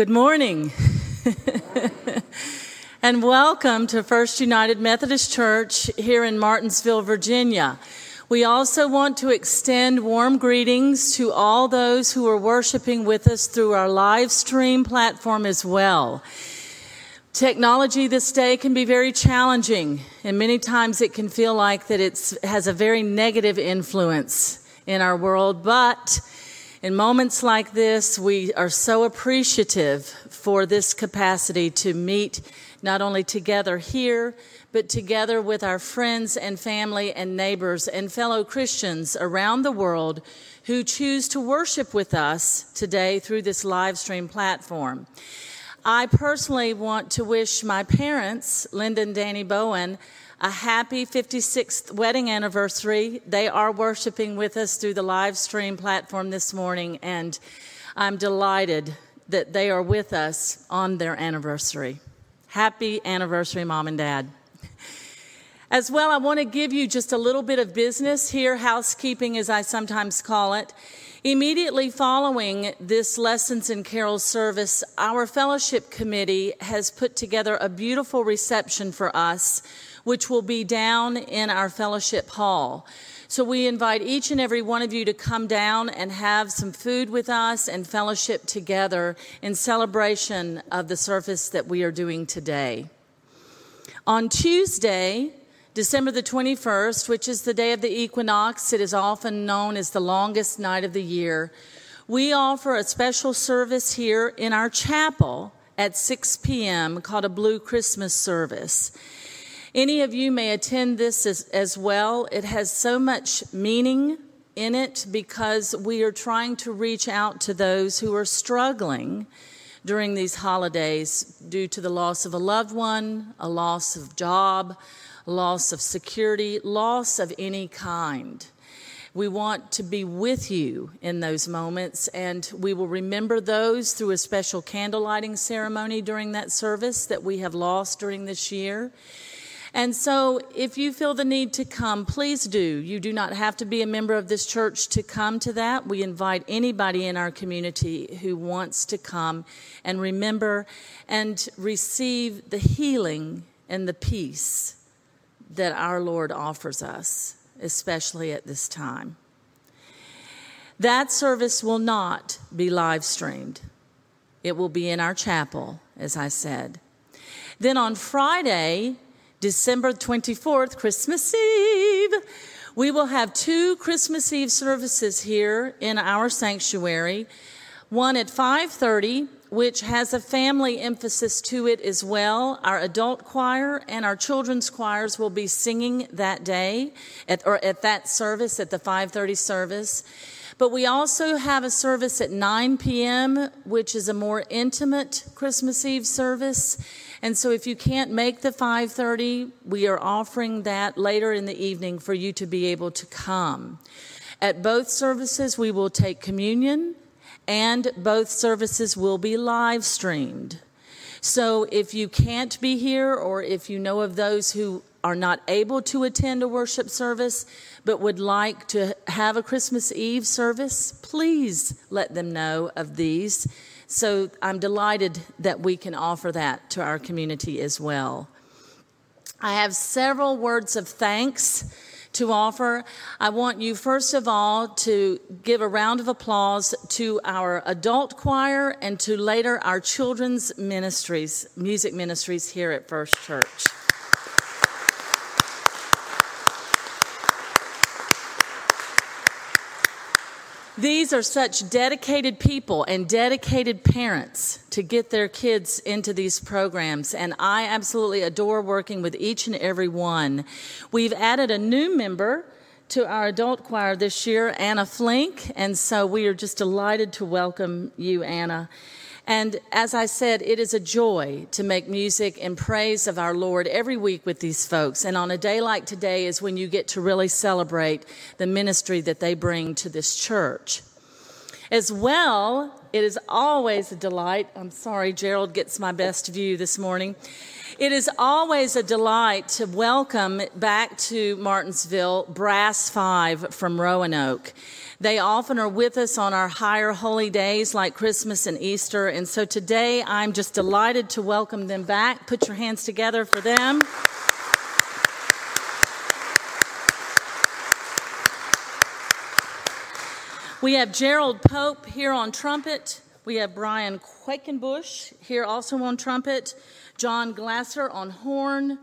Good morning. and welcome to First United Methodist Church here in Martinsville, Virginia. We also want to extend warm greetings to all those who are worshiping with us through our live stream platform as well. Technology this day can be very challenging, and many times it can feel like that it has a very negative influence in our world, but in moments like this, we are so appreciative for this capacity to meet not only together here, but together with our friends and family and neighbors and fellow Christians around the world who choose to worship with us today through this live stream platform. I personally want to wish my parents, Linda and Danny Bowen, a happy 56th wedding anniversary. They are worshiping with us through the live stream platform this morning, and I'm delighted that they are with us on their anniversary. Happy anniversary, mom and dad. As well, I want to give you just a little bit of business here, housekeeping as I sometimes call it. Immediately following this Lessons and Carols service, our fellowship committee has put together a beautiful reception for us which will be down in our fellowship hall. So we invite each and every one of you to come down and have some food with us and fellowship together in celebration of the service that we are doing today. On Tuesday, December the 21st, which is the day of the equinox, it is often known as the longest night of the year. We offer a special service here in our chapel at 6 p.m. called a Blue Christmas service. Any of you may attend this as, as, well. It has so much meaning in it because we are trying to reach out to those who are struggling during these holidays due to the loss of a loved one, a loss of job, loss of security, loss of any kind. We want to be with you in those moments, and we will remember those through a special candle lighting ceremony during that service that we have lost during this year. And so, if you feel the need to come, please do. You do not have to be a member of this church to come to that. We invite anybody in our community who wants to come and remember and receive the healing and the peace that our Lord offers us, especially at this time. That service will not be live streamed, it will be in our chapel, as I said. Then on Friday, December 24th, Christmas Eve. We will have two Christmas Eve services here in our sanctuary. One at 5:30, which has a family emphasis to it as well. Our adult choir and our children's choirs will be singing that day at, or at that service at the 5:30 service. But we also have a service at 9 p.m., which is a more intimate Christmas Eve service. And so if you can't make the 5:30, we are offering that later in the evening for you to be able to come. At both services we will take communion and both services will be live streamed. So if you can't be here or if you know of those who are not able to attend a worship service but would like to have a Christmas Eve service, please let them know of these so I'm delighted that we can offer that to our community as well. I have several words of thanks to offer. I want you, first of all, to give a round of applause to our adult choir and to later our children's ministries, music ministries here at First Church. These are such dedicated people and dedicated parents to get their kids into these programs, and I absolutely adore working with each and every one. We've added a new member to our adult choir this year, Anna Flink, and so we are just delighted to welcome you, Anna. And as I said, it is a joy to make music in praise of our Lord every week with these folks. And on a day like today is when you get to really celebrate the ministry that they bring to this church. As well, it is always a delight. I'm sorry, Gerald gets my best view this morning. It is always a delight to welcome back to Martinsville Brass Five from Roanoke. They often are with us on our higher holy days like Christmas and Easter. And so today I'm just delighted to welcome them back. Put your hands together for them. We have Gerald Pope here on trumpet. We have Brian Quakenbush here also on trumpet. John Glasser on horn.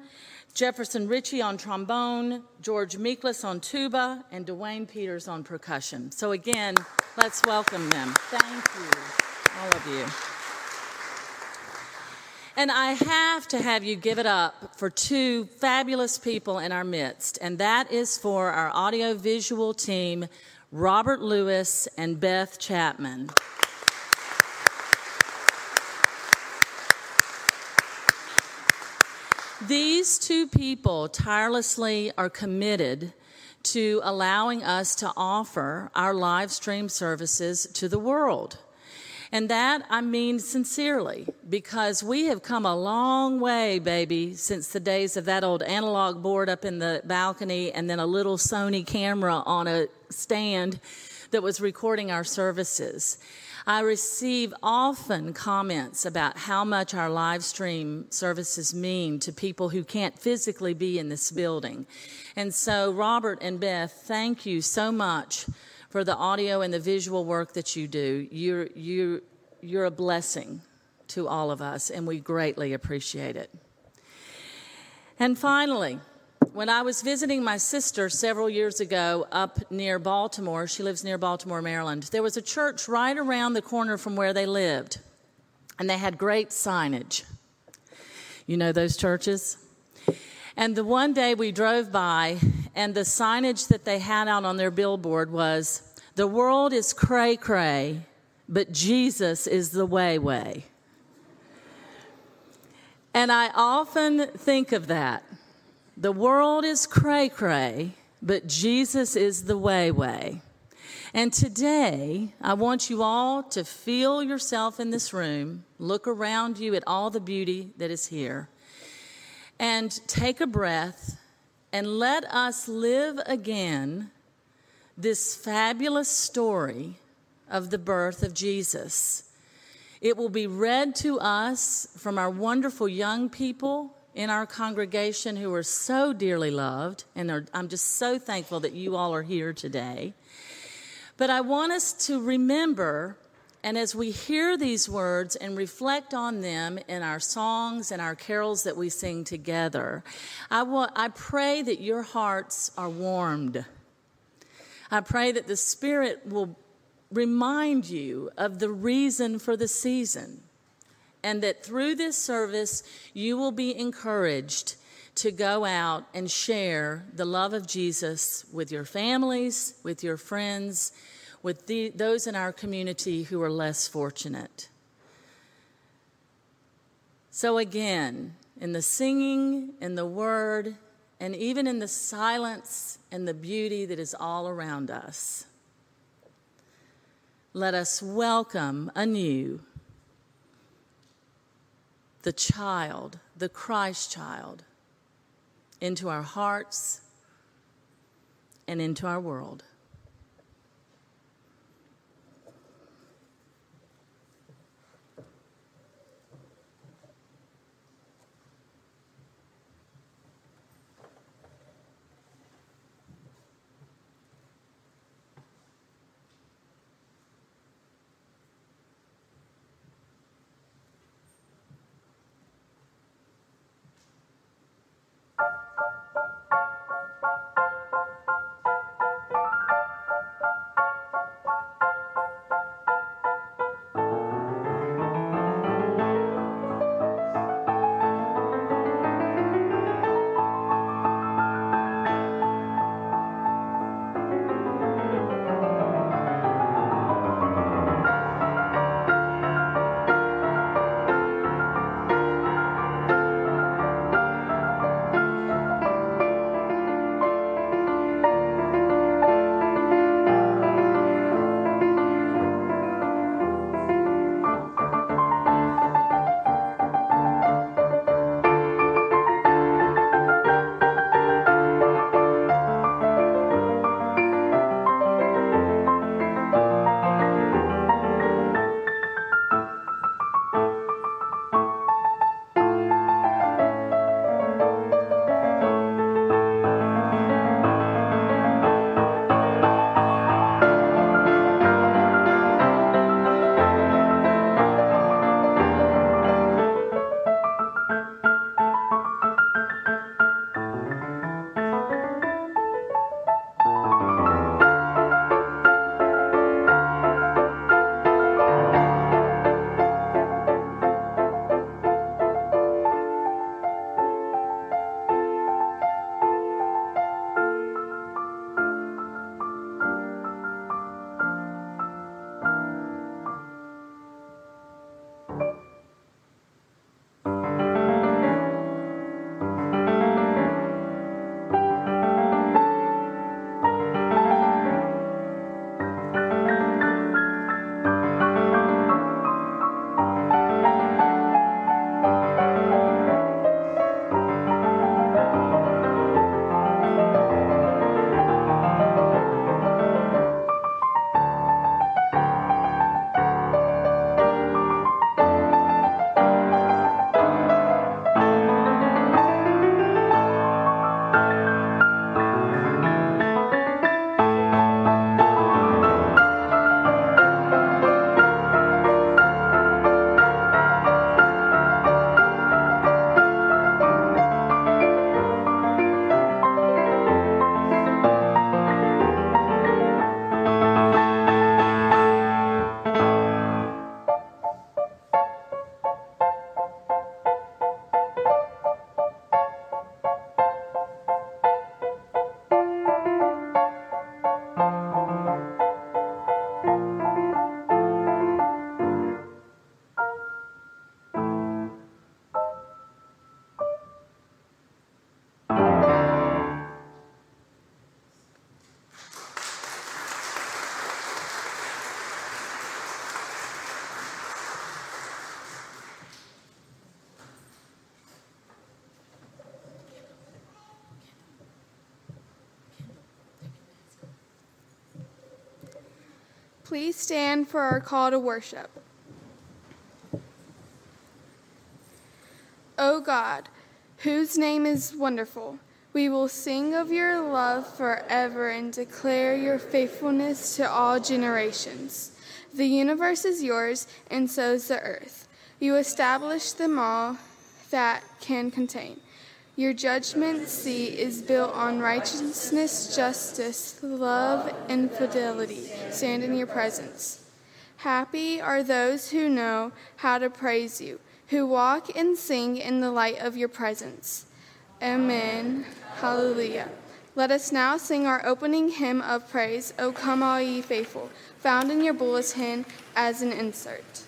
Jefferson Ritchie on trombone, George Meekles on tuba, and Dwayne Peters on percussion. So, again, let's welcome them. Thank you, all of you. And I have to have you give it up for two fabulous people in our midst, and that is for our audiovisual team, Robert Lewis and Beth Chapman. These two people tirelessly are committed to allowing us to offer our live stream services to the world. And that I mean sincerely, because we have come a long way, baby, since the days of that old analog board up in the balcony and then a little Sony camera on a stand that was recording our services. I receive often comments about how much our live stream services mean to people who can't physically be in this building. And so, Robert and Beth, thank you so much for the audio and the visual work that you do. You're, you're, you're a blessing to all of us, and we greatly appreciate it. And finally, when I was visiting my sister several years ago up near Baltimore, she lives near Baltimore, Maryland, there was a church right around the corner from where they lived, and they had great signage. You know those churches? And the one day we drove by, and the signage that they had out on their billboard was, The world is cray cray, but Jesus is the way way. And I often think of that the world is cray cray, but Jesus is the way way. And today, I want you all to feel yourself in this room, look around you at all the beauty that is here, and take a breath and let us live again this fabulous story of the birth of Jesus. It will be read to us from our wonderful young people in our congregation who are so dearly loved, and are, I'm just so thankful that you all are here today. But I want us to remember, and as we hear these words and reflect on them in our songs and our carols that we sing together, I, want, I pray that your hearts are warmed. I pray that the Spirit will remind you of the reason for the season and that through this service, you will be encouraged to go out and share the love of Jesus with your families, with your friends, with the, those in our community who are less fortunate. So, again, in the singing, in the word, and even in the silence and the beauty that is all around us, let us welcome anew the child, the Christ child, into our hearts and into our world. Please stand for our call to worship. O God, whose name is wonderful, we will sing of your love forever and declare your faithfulness to all generations. The universe is yours, and so is the earth. You established them all that can contain. Your judgment seat is built on righteousness, justice, love, and fidelity. Stand in your presence. Happy are those who know how to praise you, who walk and sing in the light of your presence. Amen. Hallelujah. Let us now sing our opening hymn of praise, O Come All Ye Faithful, found in your bulletin as an insert.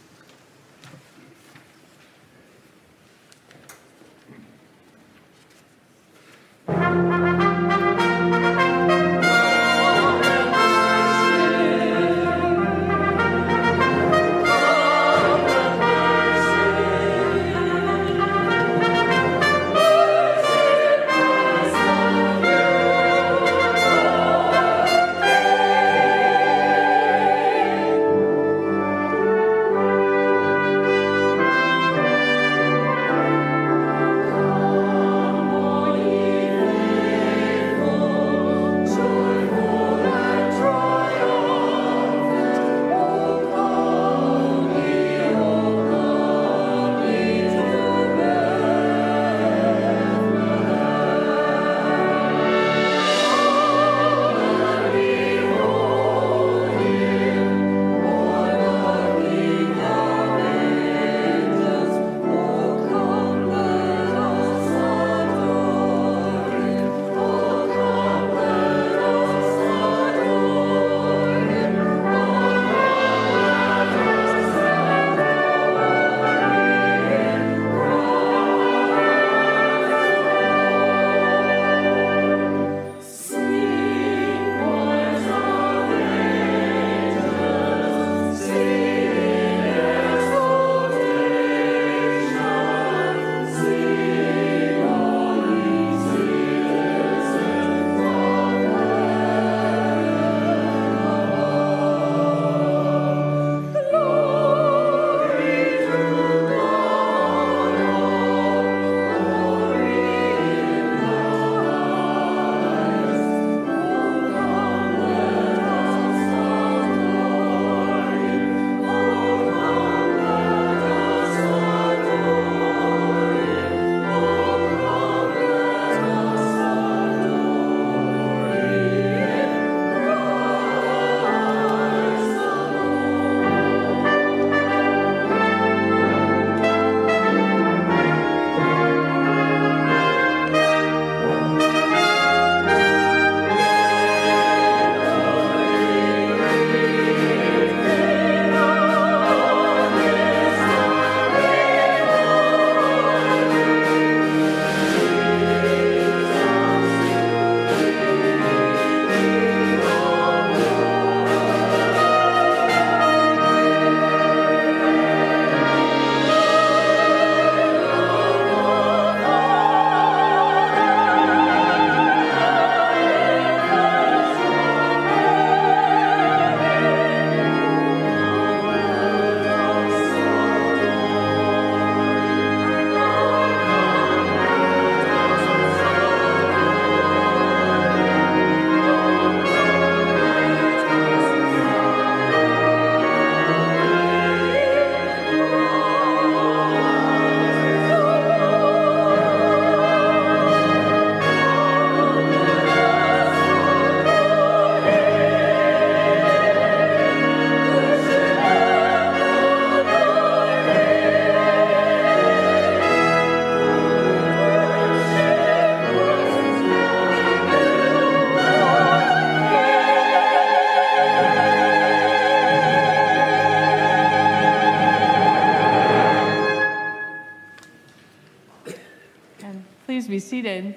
Seated.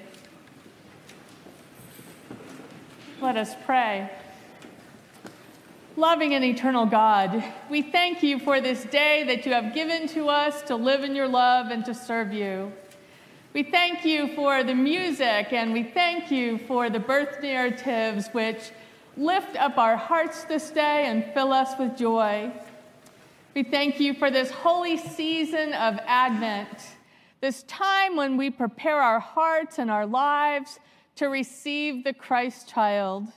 Let us pray. Loving and eternal God, we thank you for this day that you have given to us to live in your love and to serve you. We thank you for the music and we thank you for the birth narratives which lift up our hearts this day and fill us with joy. We thank you for this holy season of Advent, this time when we prepare our hearts and our lives to receive the Christ child.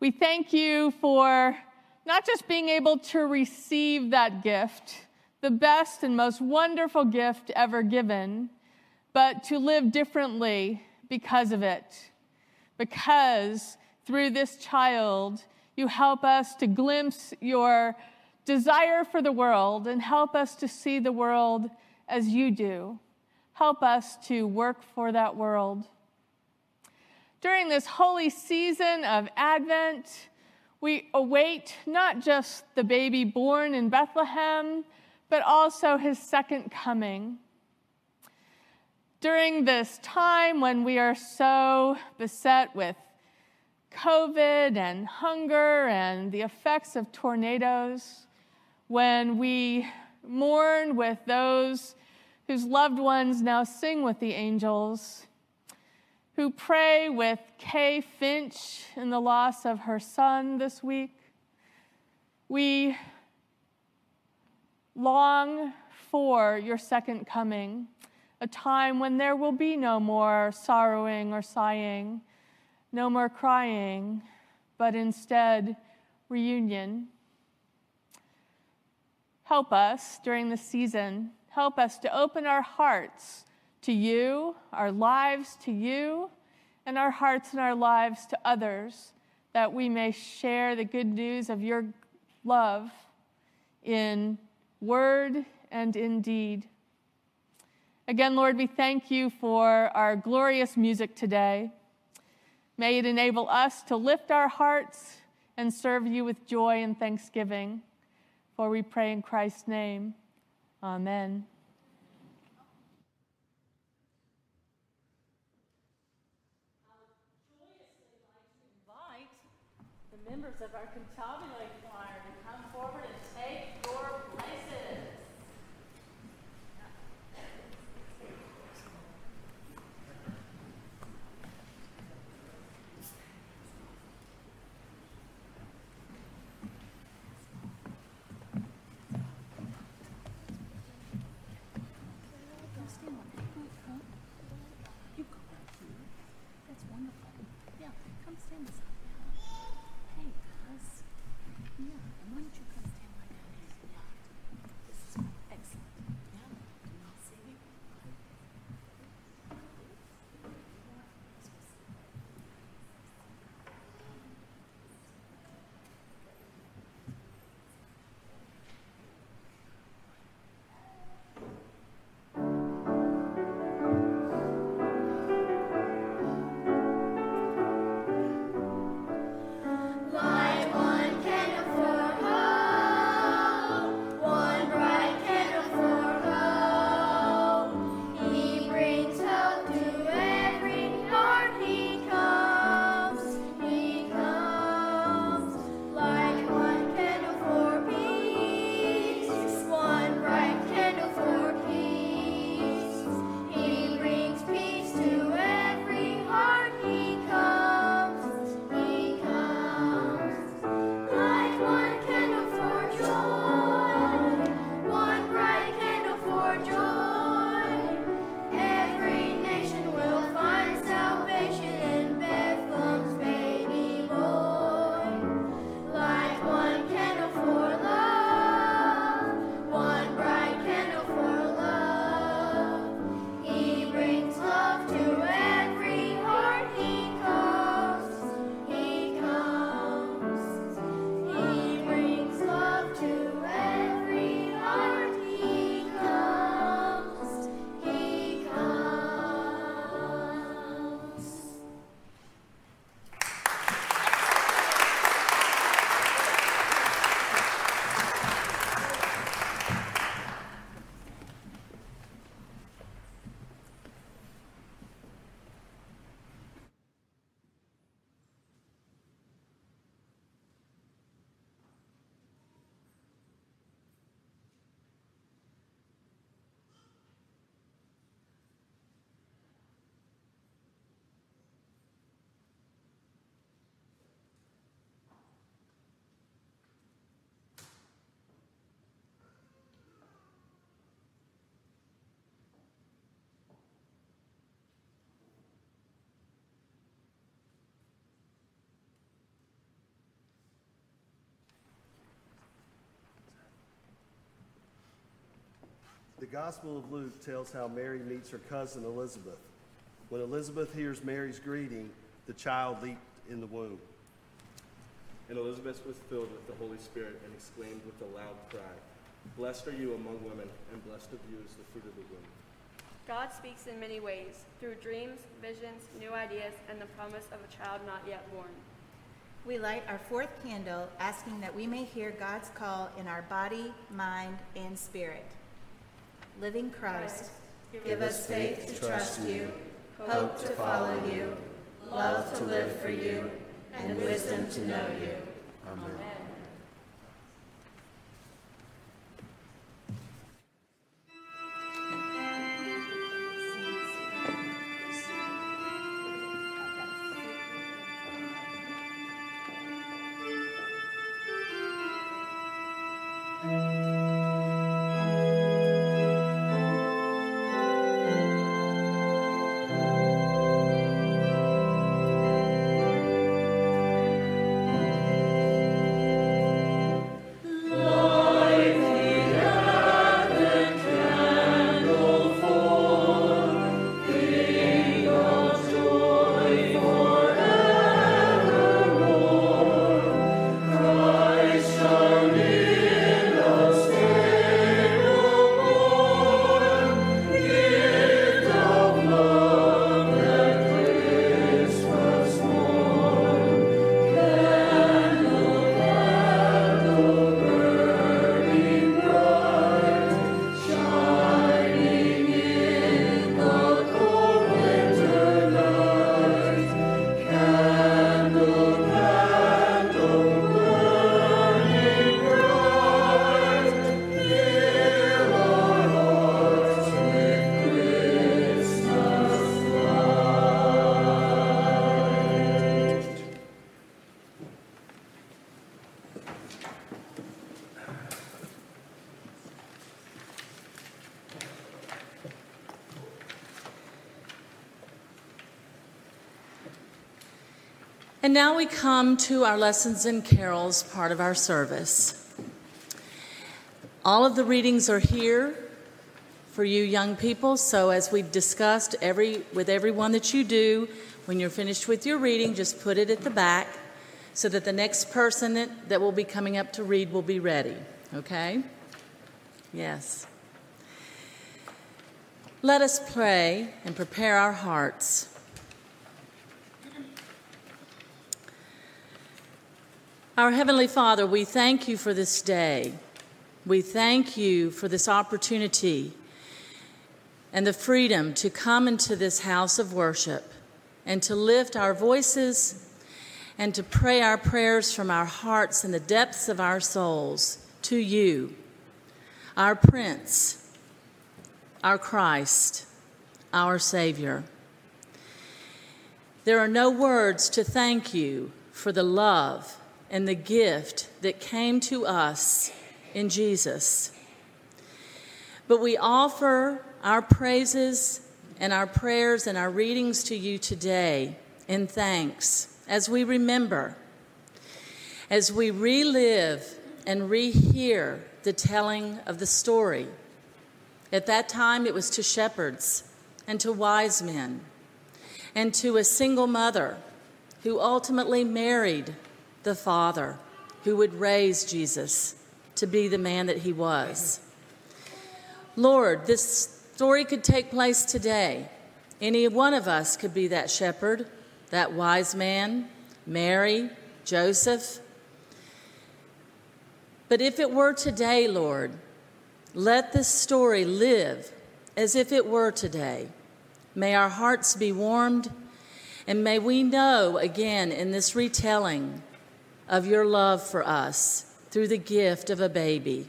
We thank you for not just being able to receive that gift, the best and most wonderful gift ever given, but to live differently because of it. Because through this child, you help us to glimpse your desire for the world and help us to see the world as you do. Help us to work for that world. During this holy season of Advent, we await not just the baby born in Bethlehem, but also his second coming. During this time when we are so beset with COVID and hunger and the effects of tornadoes, when we mourn with those whose loved ones now sing with the angels, who pray with Kay Finch in the loss of her son this week. We long for your second coming, a time when there will be no more sorrowing or sighing, no more crying, but instead reunion. Help us during the season. Help us to open our hearts to you, our lives to you, and our hearts and our lives to others, that we may share the good news of your love in word and in deed. Again, Lord, we thank you for our glorious music today. May it enable us to lift our hearts and serve you with joy and thanksgiving. For we pray in Christ's name. Amen. members of our Cantabile choir to come forward and take your places. That's wonderful. Yeah, come The Gospel of Luke tells how Mary meets her cousin Elizabeth. When Elizabeth hears Mary's greeting, the child leaped in the womb. And Elizabeth was filled with the Holy Spirit and exclaimed with a loud cry, Blessed are you among women, and blessed of you is the fruit of the womb. God speaks in many ways through dreams, visions, new ideas, and the promise of a child not yet born. We light our fourth candle, asking that we may hear God's call in our body, mind, and spirit. Living Christ, give us faith to trust you, hope to follow you, love to live for you, and wisdom to know you. Amen. And now we come to our lessons and carols part of our service. All of the readings are here for you young people, so as we've discussed every with everyone that you do, when you're finished with your reading, just put it at the back so that the next person that, that will be coming up to read will be ready. Okay? Yes. Let us pray and prepare our hearts. Our Heavenly Father, we thank you for this day. We thank you for this opportunity and the freedom to come into this house of worship and to lift our voices and to pray our prayers from our hearts and the depths of our souls to you, our Prince, our Christ, our Savior. There are no words to thank you for the love and the gift that came to us in Jesus. But we offer our praises and our prayers and our readings to you today in thanks as we remember, as we relive and rehear the telling of the story. At that time, it was to shepherds and to wise men and to a single mother who ultimately married the Father who would raise Jesus to be the man that he was. Lord, this story could take place today. Any one of us could be that shepherd, that wise man, Mary, Joseph. But if it were today, Lord, let this story live as if it were today. May our hearts be warmed, and may we know again in this retelling of your love for us through the gift of a baby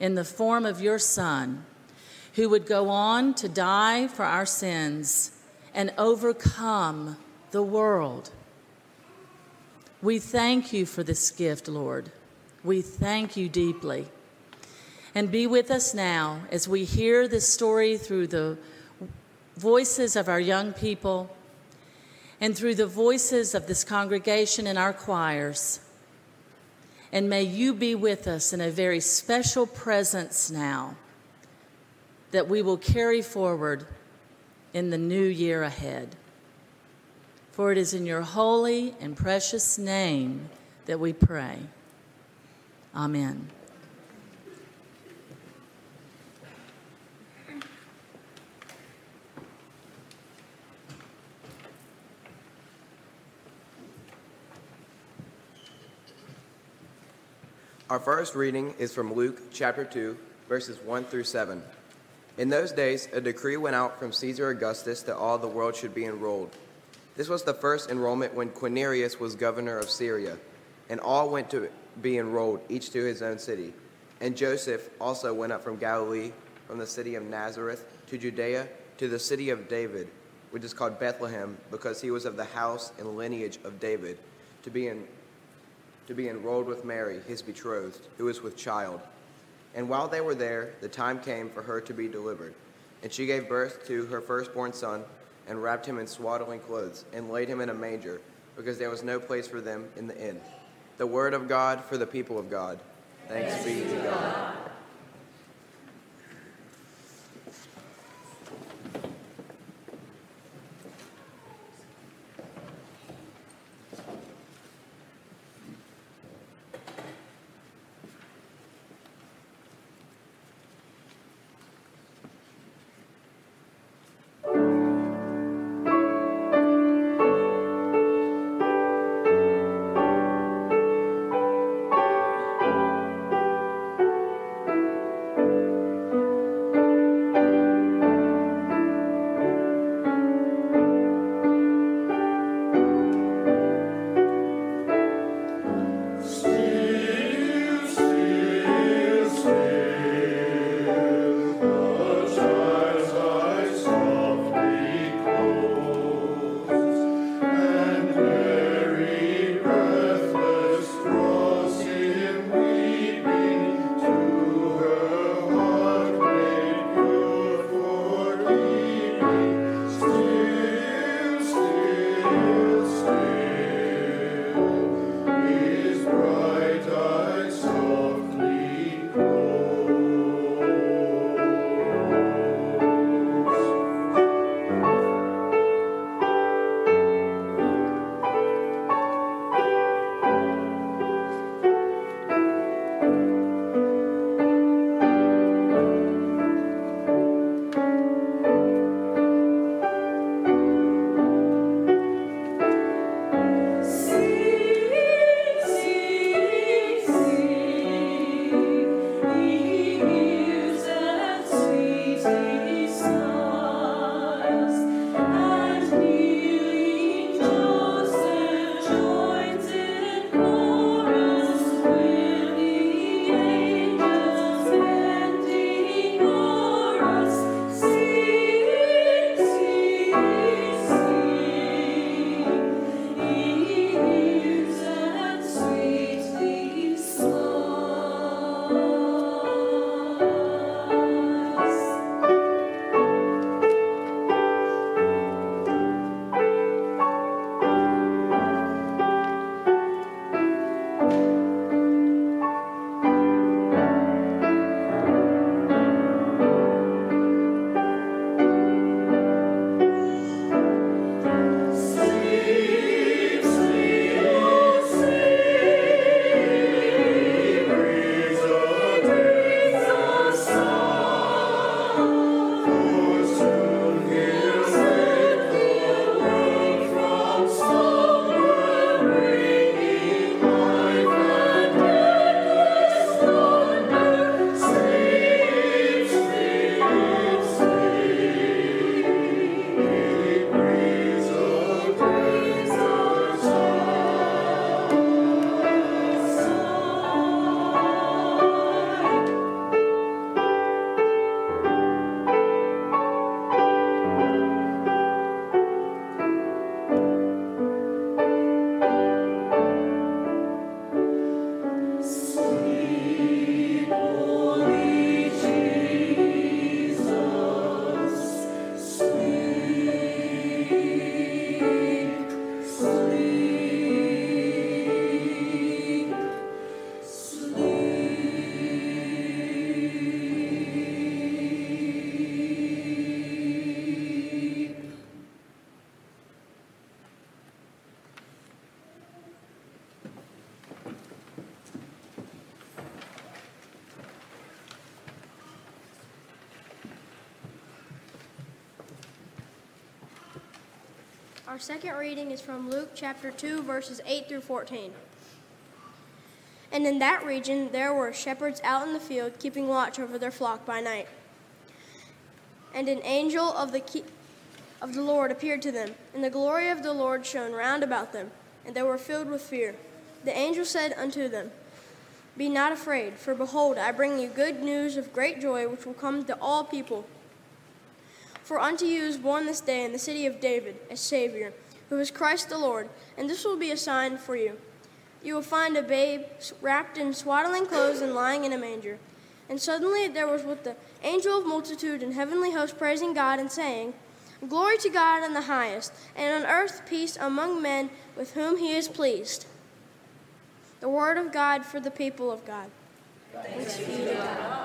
in the form of your Son, who would go on to die for our sins and overcome the world. We thank you for this gift, Lord. We thank you deeply. And be with us now as we hear this story through the voices of our young people and through the voices of this congregation and our choirs. And may you be with us in a very special presence now that we will carry forward in the new year ahead. For it is in your holy and precious name that we pray. Amen. Our first reading is from Luke chapter 2, verses 1 through 7. In those days, a decree went out from Caesar Augustus that all the world should be enrolled. This was the first enrollment when Quirinius was governor of Syria, and all went to be enrolled, each to his own city. And Joseph also went up from Galilee, from the city of Nazareth to Judea, to the city of David, which is called Bethlehem, because he was of the house and lineage of David, to be in to be enrolled with Mary, his betrothed, who was with child. And while they were there, the time came for her to be delivered. And she gave birth to her firstborn son, and wrapped him in swaddling clothes, and laid him in a manger, because there was no place for them in the inn. The word of God for the people of God. Thanks, Thanks be to God. God. Our second reading is from Luke chapter 2, verses 8 through 14. And in that region there were shepherds out in the field, keeping watch over their flock by night. And an angel of the, ke- of the Lord appeared to them, and the glory of the Lord shone round about them, and they were filled with fear. The angel said unto them, Be not afraid, for behold, I bring you good news of great joy, which will come to all people. For unto you is born this day in the city of David a Savior, who is Christ the Lord, and this will be a sign for you. You will find a babe wrapped in swaddling clothes and lying in a manger. And suddenly there was with the angel of multitude and heavenly host praising God and saying, Glory to God in the highest, and on earth peace among men with whom he is pleased. The word of God for the people of God. Thanks be to God.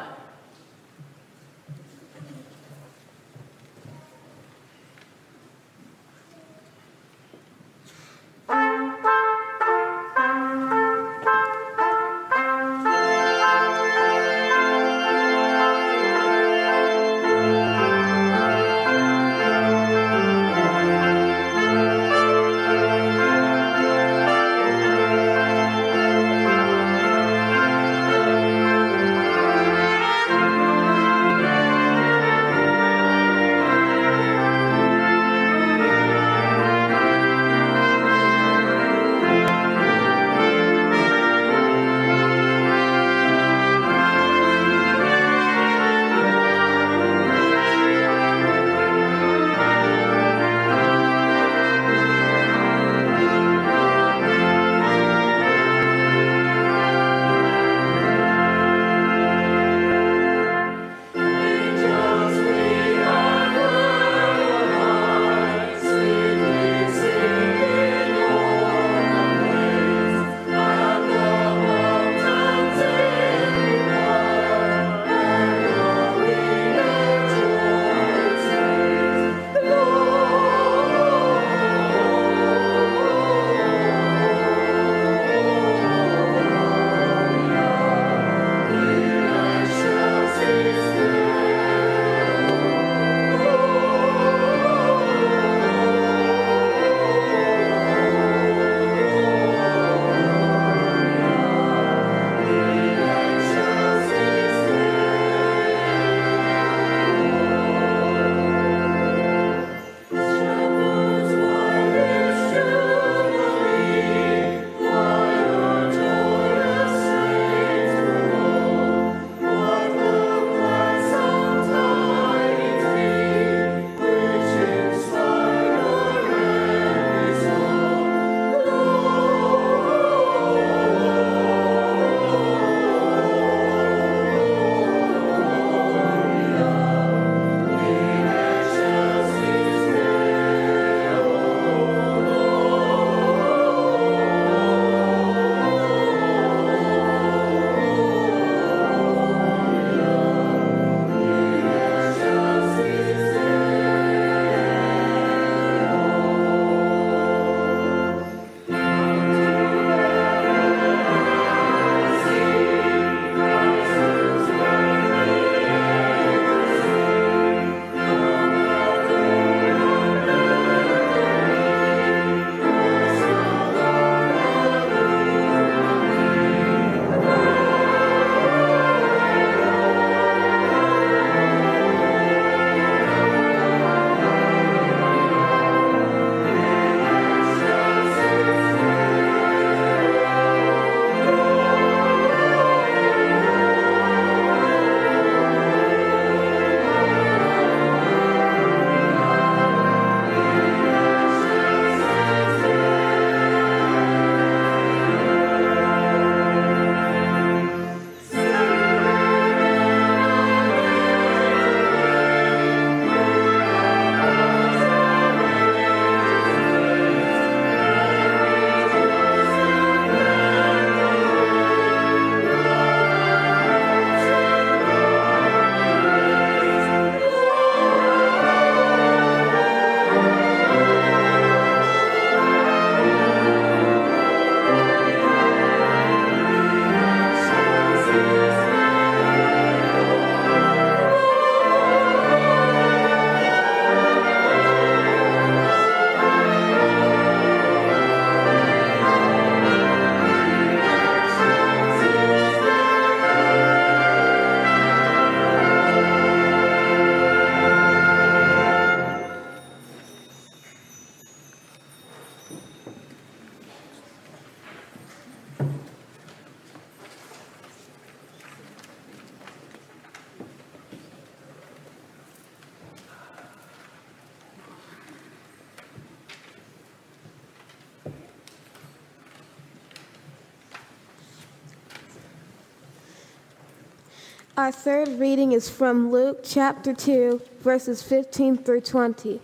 Our third reading is from Luke chapter 2, verses 15 through 20.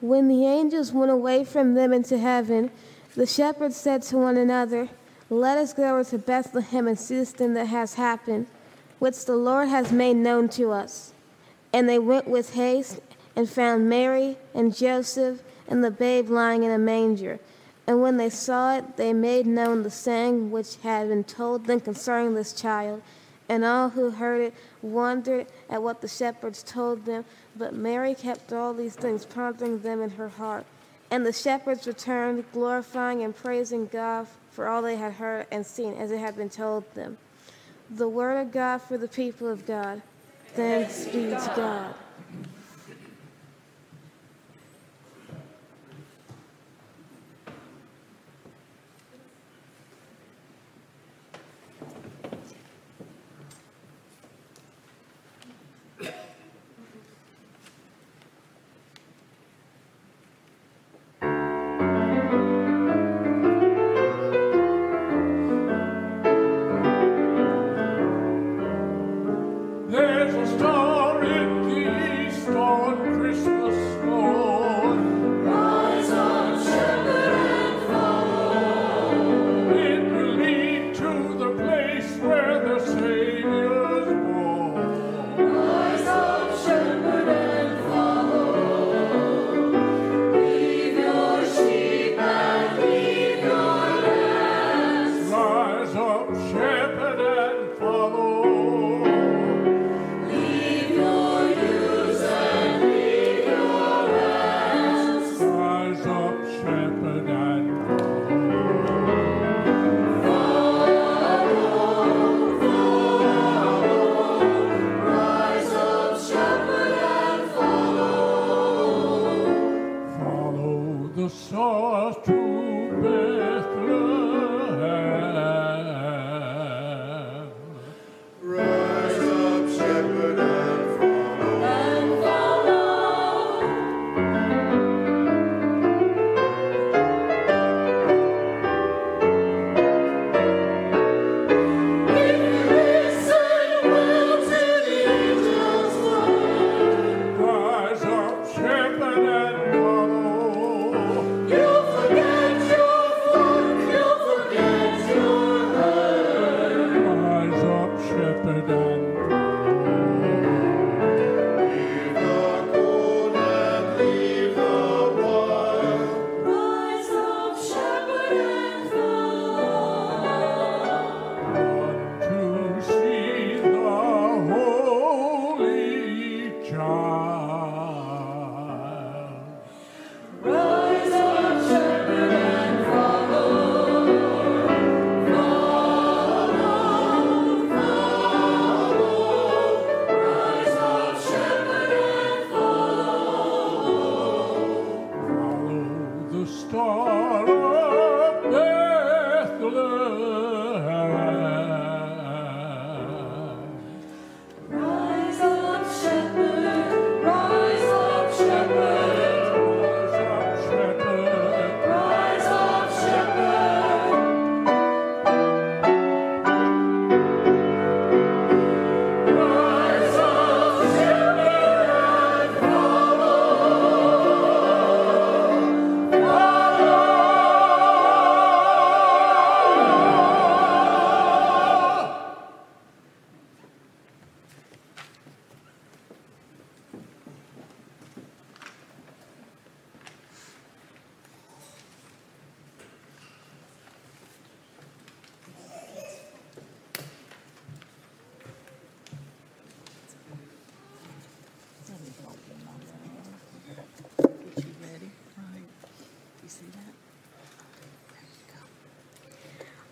When the angels went away from them into heaven, the shepherds said to one another, Let us go over to Bethlehem and see this thing that has happened, which the Lord has made known to us. And they went with haste and found Mary and Joseph and the babe lying in a manger. And when they saw it, they made known the saying which had been told them concerning this child. And all who heard it wondered at what the shepherds told them. But Mary kept all these things, pondering them in her heart. And the shepherds returned, glorifying and praising God for all they had heard and seen, as it had been told them. The word of God for the people of God. Thanks be to God.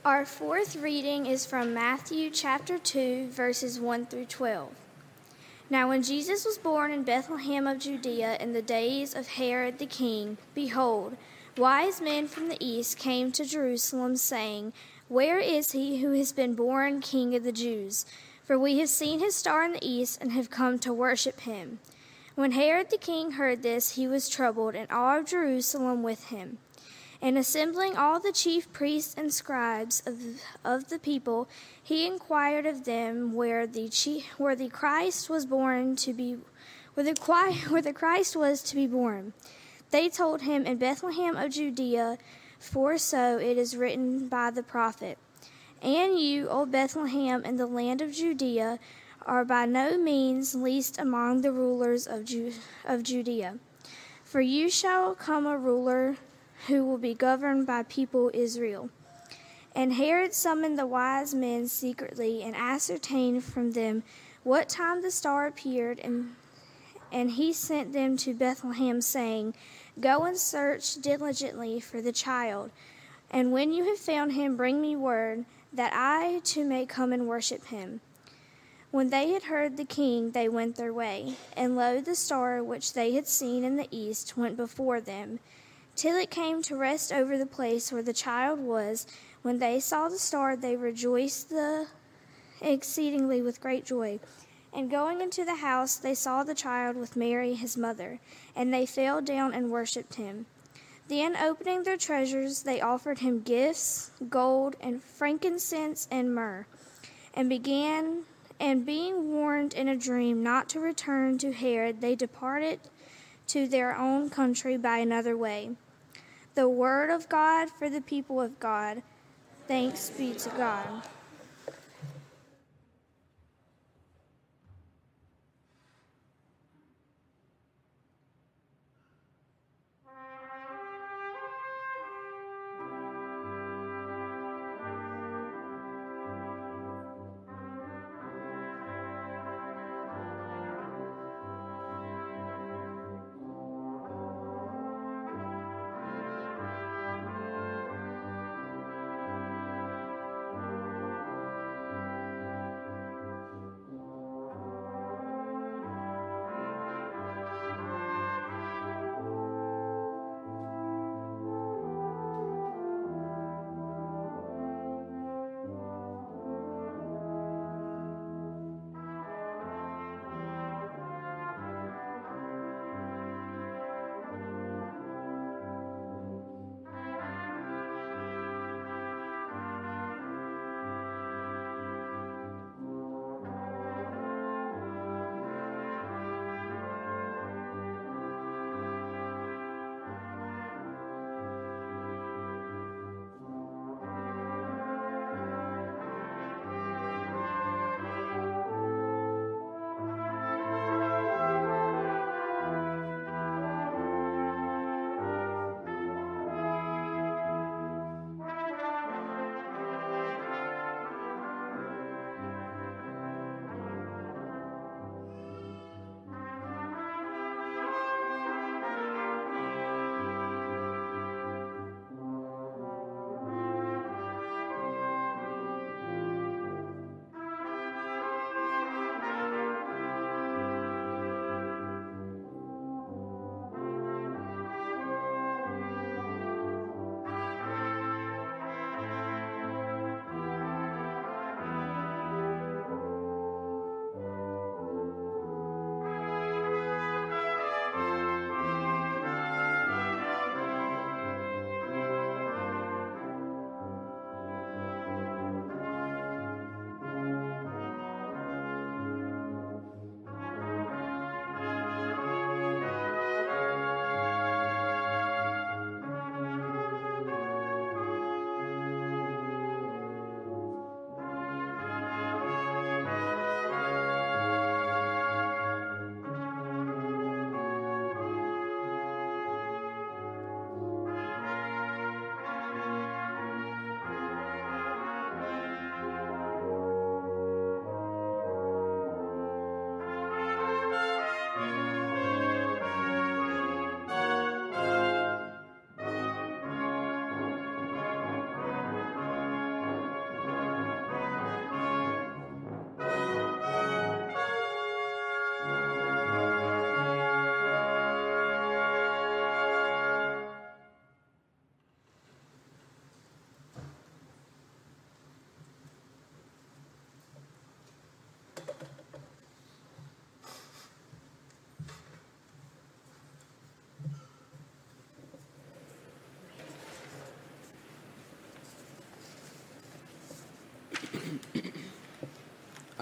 Our fourth reading is from Matthew chapter 2, verses 1 through 12. Now, when Jesus was born in Bethlehem of Judea in the days of Herod the king, behold, wise men from the east came to Jerusalem, saying, Where is he who has been born King of the Jews? For we have seen his star in the east and have come to worship him. When Herod the king heard this, he was troubled, and all of Jerusalem with him. And assembling all the chief priests and scribes of, of the people, he inquired of them where the chief, where the Christ was born to be where the, where the Christ was to be born. They told him in Bethlehem of Judea, for so it is written by the prophet. And you, O Bethlehem, in the land of Judea, are by no means least among the rulers of, Ju- of Judea. For you shall come a ruler who will be governed by people Israel. And Herod summoned the wise men secretly and ascertained from them what time the star appeared, and, and he sent them to Bethlehem, saying, Go and search diligently for the child, and when you have found him, bring me word, that I too may come and worship him. When they had heard the king, they went their way, and lo, the star which they had seen in the east went before them, till it came to rest over the place where the child was. When they saw the star, they rejoiced the exceedingly with great joy. And going into the house, they saw the child with Mary his mother, and they fell down and worshipped him. Then, opening their treasures, they offered him gifts, gold, and frankincense, and myrrh, and began and being warned in a dream not to return to Herod, they departed to their own country by another way. The word of God for the people of God. Thanks be to God.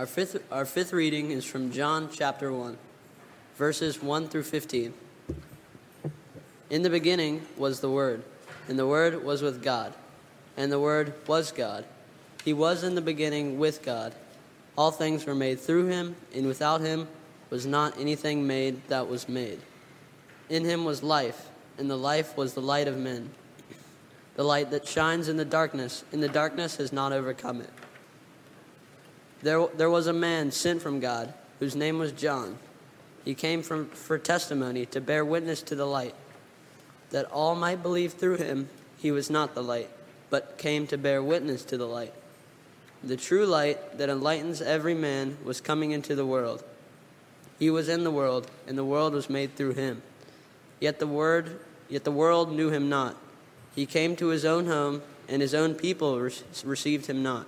Our fifth, our fifth reading is from John chapter 1, verses 1 through 15. In the beginning was the Word, and the Word was with God, and the Word was God. He was in the beginning with God. All things were made through him, and without him was not anything made that was made. In him was life, and the life was the light of men. The light that shines in the darkness, and the darkness has not overcome it. There, there was a man sent from God, whose name was John. He came from, for testimony, to bear witness to the light, that all might believe through him he was not the light, but came to bear witness to the light. The true light that enlightens every man was coming into the world. He was in the world, and the world was made through him. Yet the word, yet the world knew him not. He came to his own home, and his own people re- received him not.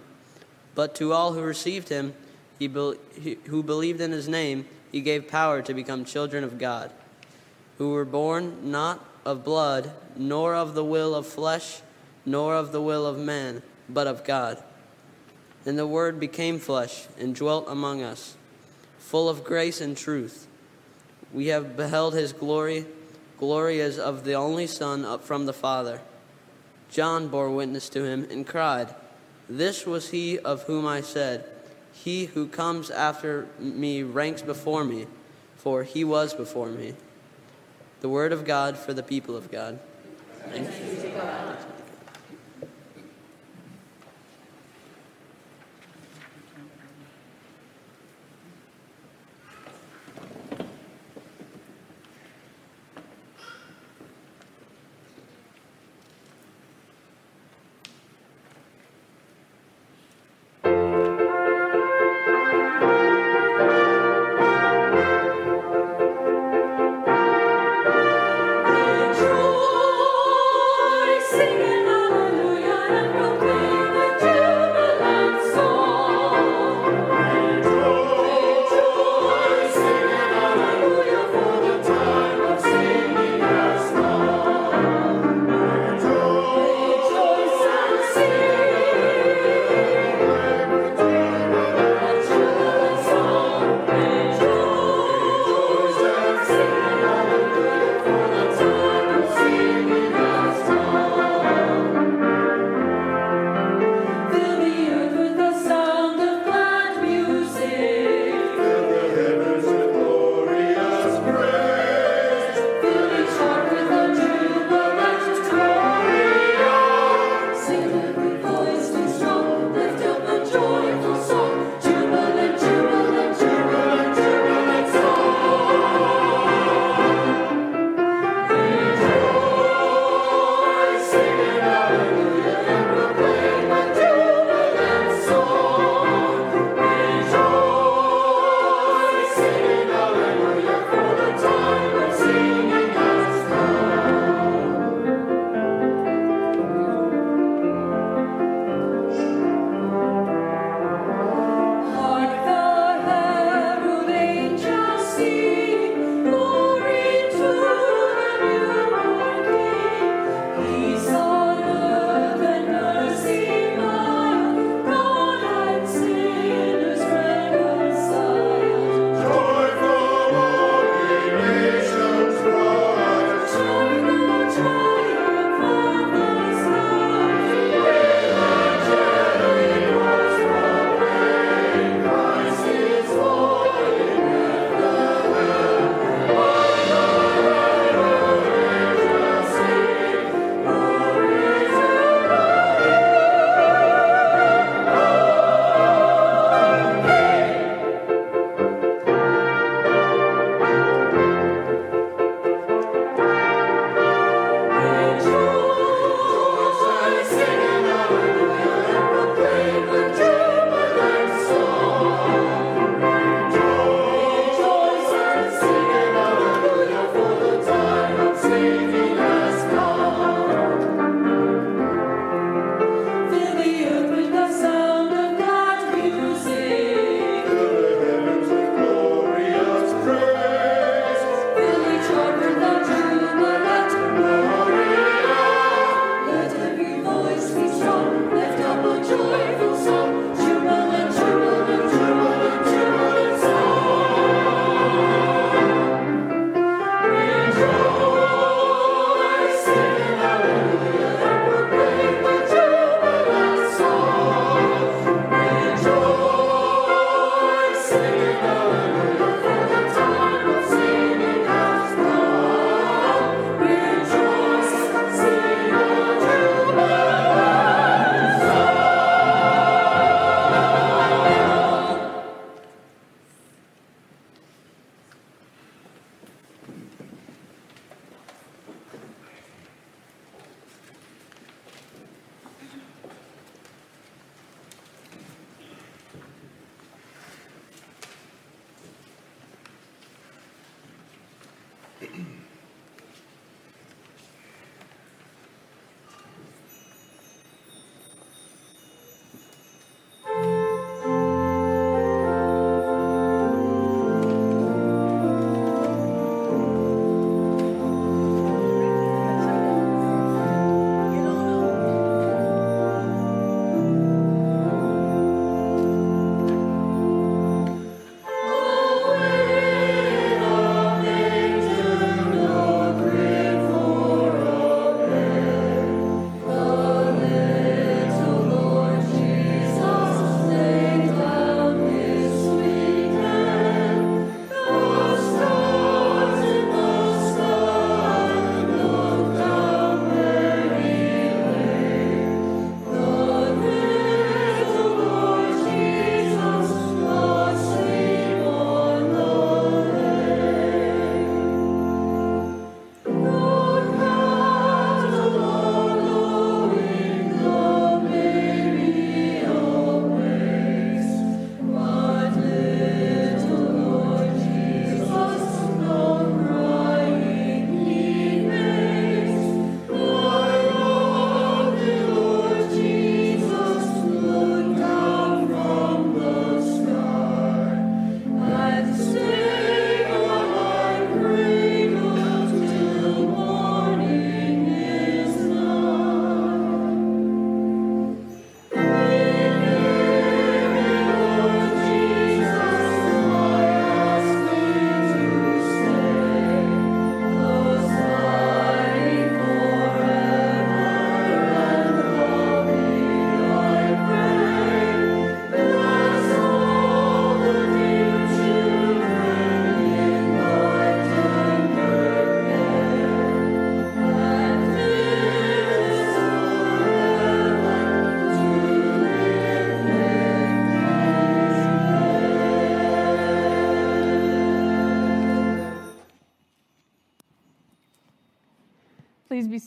But to all who received him, he be, who believed in his name, he gave power to become children of God, who were born not of blood, nor of the will of flesh, nor of the will of man, but of God. And the Word became flesh and dwelt among us, full of grace and truth. We have beheld his glory, glory as of the only Son up from the Father. John bore witness to him and cried, This was he of whom I said, He who comes after me ranks before me, for he was before me. The word of God for the people of God. Thanks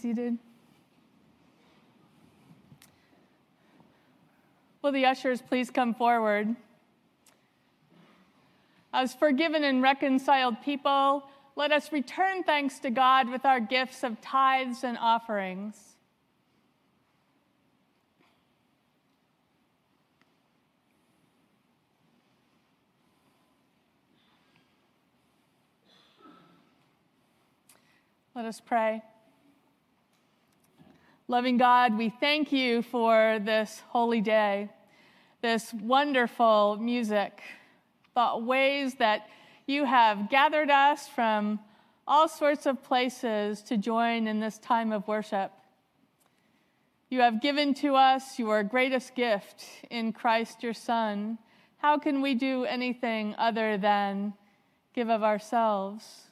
seated. Will the ushers please come forward? As forgiven and reconciled people, let us return thanks to God with our gifts of tithes and offerings. Let us pray. Loving God, we thank you for this holy day, this wonderful music, the ways that you have gathered us from all sorts of places to join in this time of worship. You have given to us your greatest gift in Christ your Son. How can we do anything other than give of ourselves?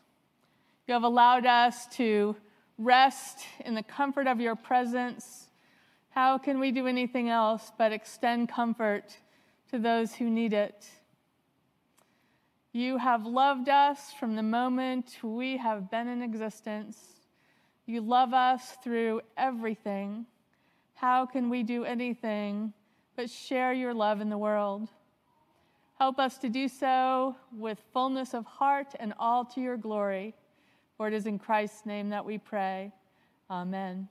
You have allowed us to rest in the comfort of your presence. How can we do anything else but extend comfort to those who need it? You have loved us from the moment we have been in existence. You love us through everything. How can we do anything but share your love in the world? Help us to do so with fullness of heart and all to your glory. For it is in Christ's name that we pray. Amen.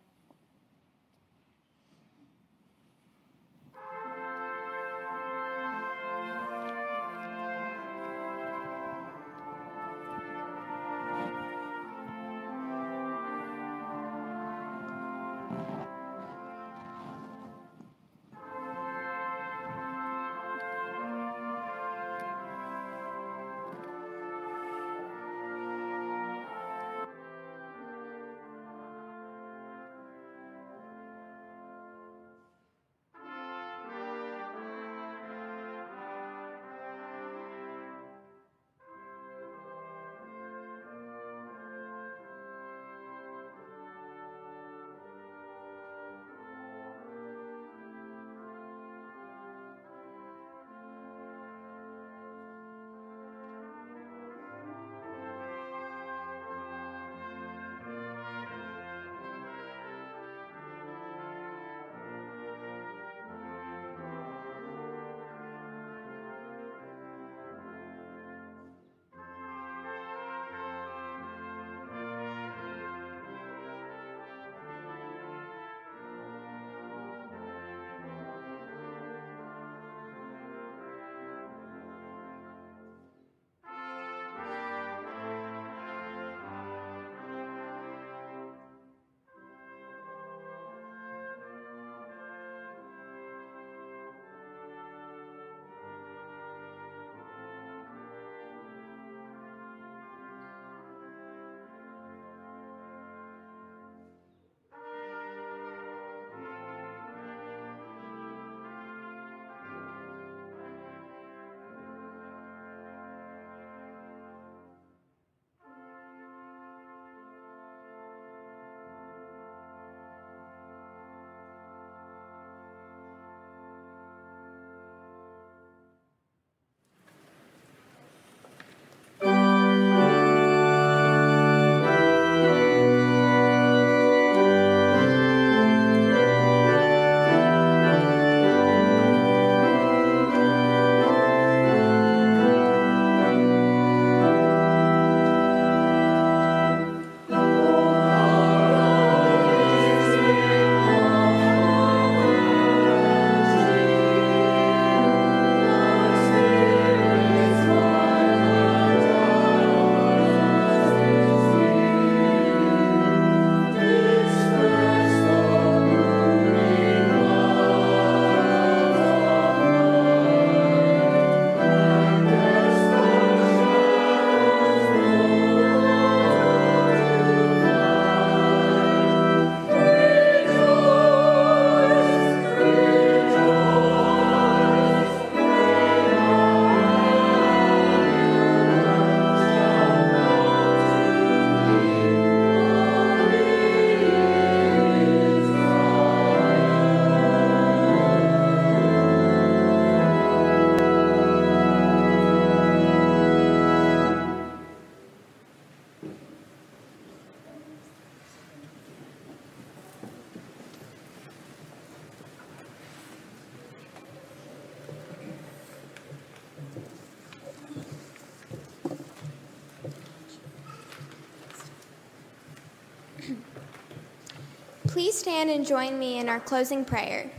Stand and join me in our closing prayer.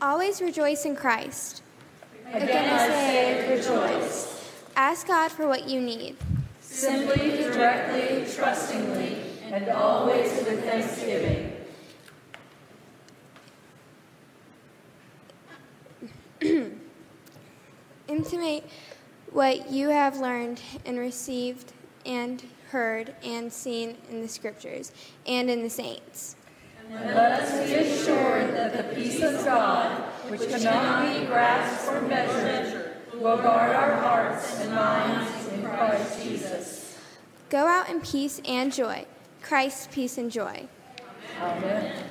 Always rejoice in Christ. Again I say, rejoice. Ask God for what you need. Simply, directly, trustingly, and always with thanksgiving. Intimate what you have learned and received and heard and seen in the scriptures and in the saints. And let us be assured that the peace of God, which cannot be grasped or measured, will guard our hearts and minds in Christ Jesus. Go out in peace and joy. Christ's peace and joy. Amen.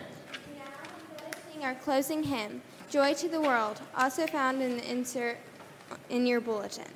Sing our closing hymn, Joy to the World, also found in the insert in your bulletin.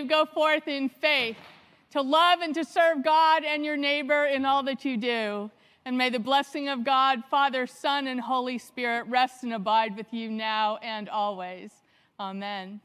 You go forth in faith to love and to serve God and your neighbor in all that you do. And may the blessing of God, Father, Son, and Holy Spirit rest and abide with you now and always. Amen.